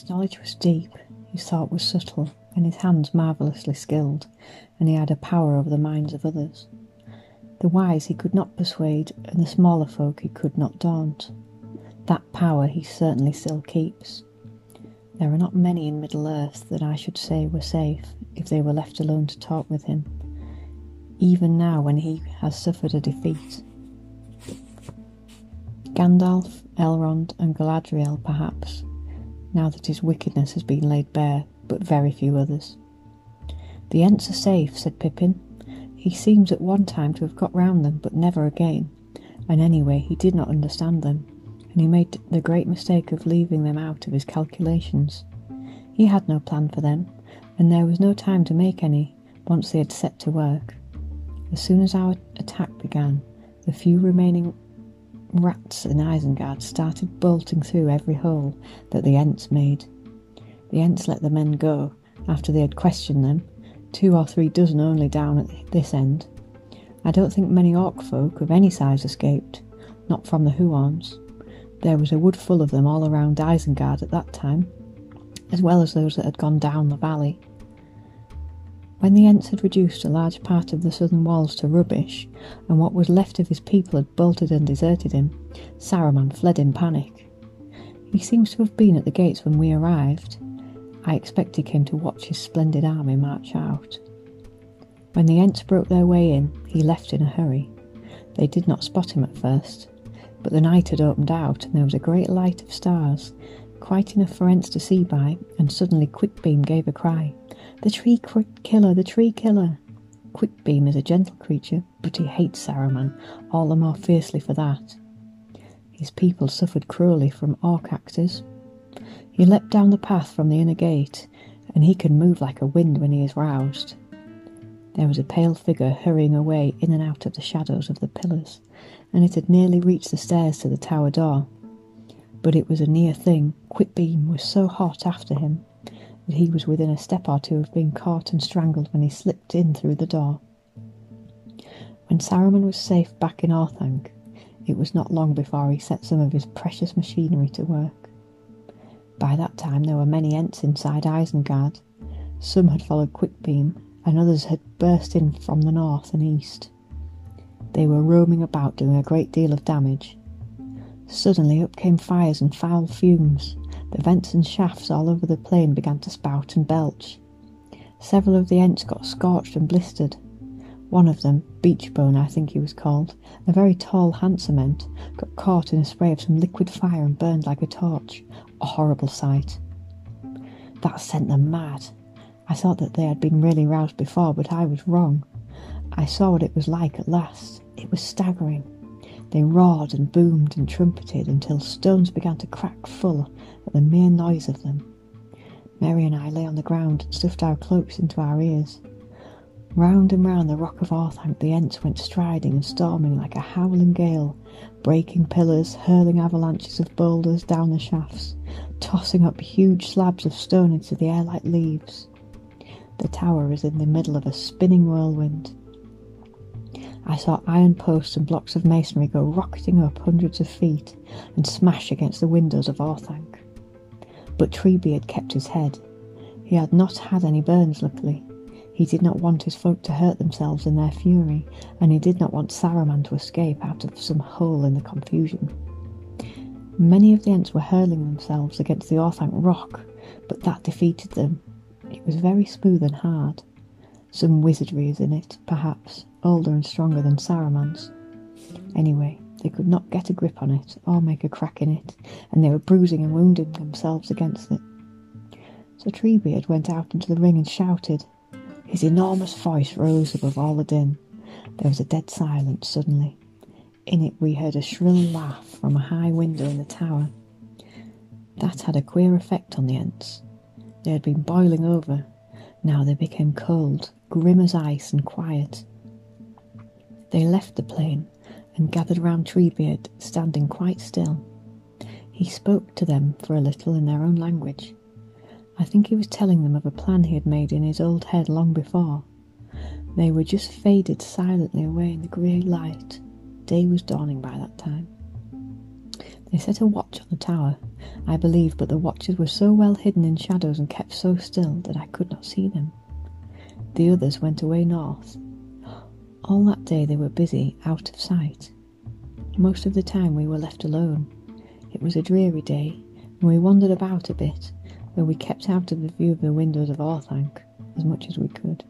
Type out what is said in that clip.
His knowledge was deep, his thought was subtle, and his hands marvellously skilled, and he had a power over the minds of others. The wise he could not persuade, and the smaller folk he could not daunt. That power he certainly still keeps. There are not many in Middle Earth that I should say were safe if they were left alone to talk with him, even now when he has suffered a defeat. Gandalf, Elrond, and Galadriel, perhaps, now that his wickedness has been laid bare, but very few others. The Ents are safe, said Pippin. He seems at one time to have got round them, but never again, and anyway he did not understand them, and he made the great mistake of leaving them out of his calculations. He had no plan for them, and there was no time to make any once they had set to work. As soon as our attack began, the few remaining rats in Isengard started bolting through every hole that the Ents made. The Ents let the men go after they had questioned them, two or three dozen only down at this end. I don't think many orc folk of any size escaped, not from the Huorns. There was a wood full of them all around Isengard at that time, as well as those that had gone down the valley. When the Ents had reduced a large part of the southern walls to rubbish, and what was left of his people had bolted and deserted him, Saruman fled in panic. He seems to have been at the gates when we arrived. I expect he came to watch his splendid army march out. When the Ents broke their way in, he left in a hurry. They did not spot him at first, but the night had opened out and there was a great light of stars, quite enough for Ents to see by, and suddenly Quickbeam gave a cry. The tree killer, the tree killer. Quickbeam is a gentle creature, but he hates Saruman all the more fiercely for that. His people suffered cruelly from orc axes. He leapt down the path from the inner gate, and he can move like a wind when he is roused. There was a pale figure hurrying away in and out of the shadows of the pillars, and it had nearly reached the stairs to the tower door. But it was a near thing. Quickbeam was so hot after him that he was within a step or two of being caught and strangled when he slipped in through the door. When Saruman was safe back in Orthanc, it was not long before he set some of his precious machinery to work. By that time there were many Ents inside Isengard. Some had followed Quickbeam, and others had burst in from the north and east. They were roaming about doing a great deal of damage. Suddenly up came fires and foul fumes, the vents and shafts all over the plain began to spout and belch. Several of the Ents got scorched and blistered. One of them, Beechbone I think he was called, a very tall, handsome Ent, got caught in a spray of some liquid fire and burned like a torch. A horrible sight. That sent them mad. I thought that they had been really roused before, but I was wrong. I saw what it was like at last. It was staggering. They roared and boomed and trumpeted until stones began to crack full at the mere noise of them. Merry and I lay on the ground and stuffed our cloaks into our ears. Round and round the rock of Orthanc the Ents went striding and storming like a howling gale, breaking pillars, hurling avalanches of boulders down the shafts, tossing up huge slabs of stone into the air like leaves. The tower is in the middle of a spinning whirlwind. I saw iron posts and blocks of masonry go rocketing up hundreds of feet and smash against the windows of Orthanc. But Treebeard kept his head. He had not had any burns, luckily. He did not want his folk to hurt themselves in their fury, and he did not want Saruman to escape out of some hole in the confusion. Many of the Ents were hurling themselves against the Orthanc rock, but that defeated them. It was very smooth and hard. Some wizardry is in it, perhaps, older and stronger than Saruman's. Anyway, they could not get a grip on it or make a crack in it, and they were bruising and wounding themselves against it. So Treebeard went out into the ring and shouted. His enormous voice rose above all the din. There was a dead silence suddenly. In it we heard a shrill laugh from a high window in the tower. That had a queer effect on the Ents. They had been boiling over. Now they became cold, grim as ice, and quiet. They left the plain and gathered round Treebeard, standing quite still. He spoke to them for a little in their own language. I think he was telling them of a plan he had made in his old head long before. They were just faded silently away in the grey light. Day was dawning by that time. They set a watch on the tower I believe, but the watchers were so well hidden in shadows and kept so still that I could not see them. The others went away north. All that day they were busy, out of sight. Most of the time we were left alone. It was a dreary day, and we wandered about a bit, though we kept out of the view of the windows of Orthanc as much as we could.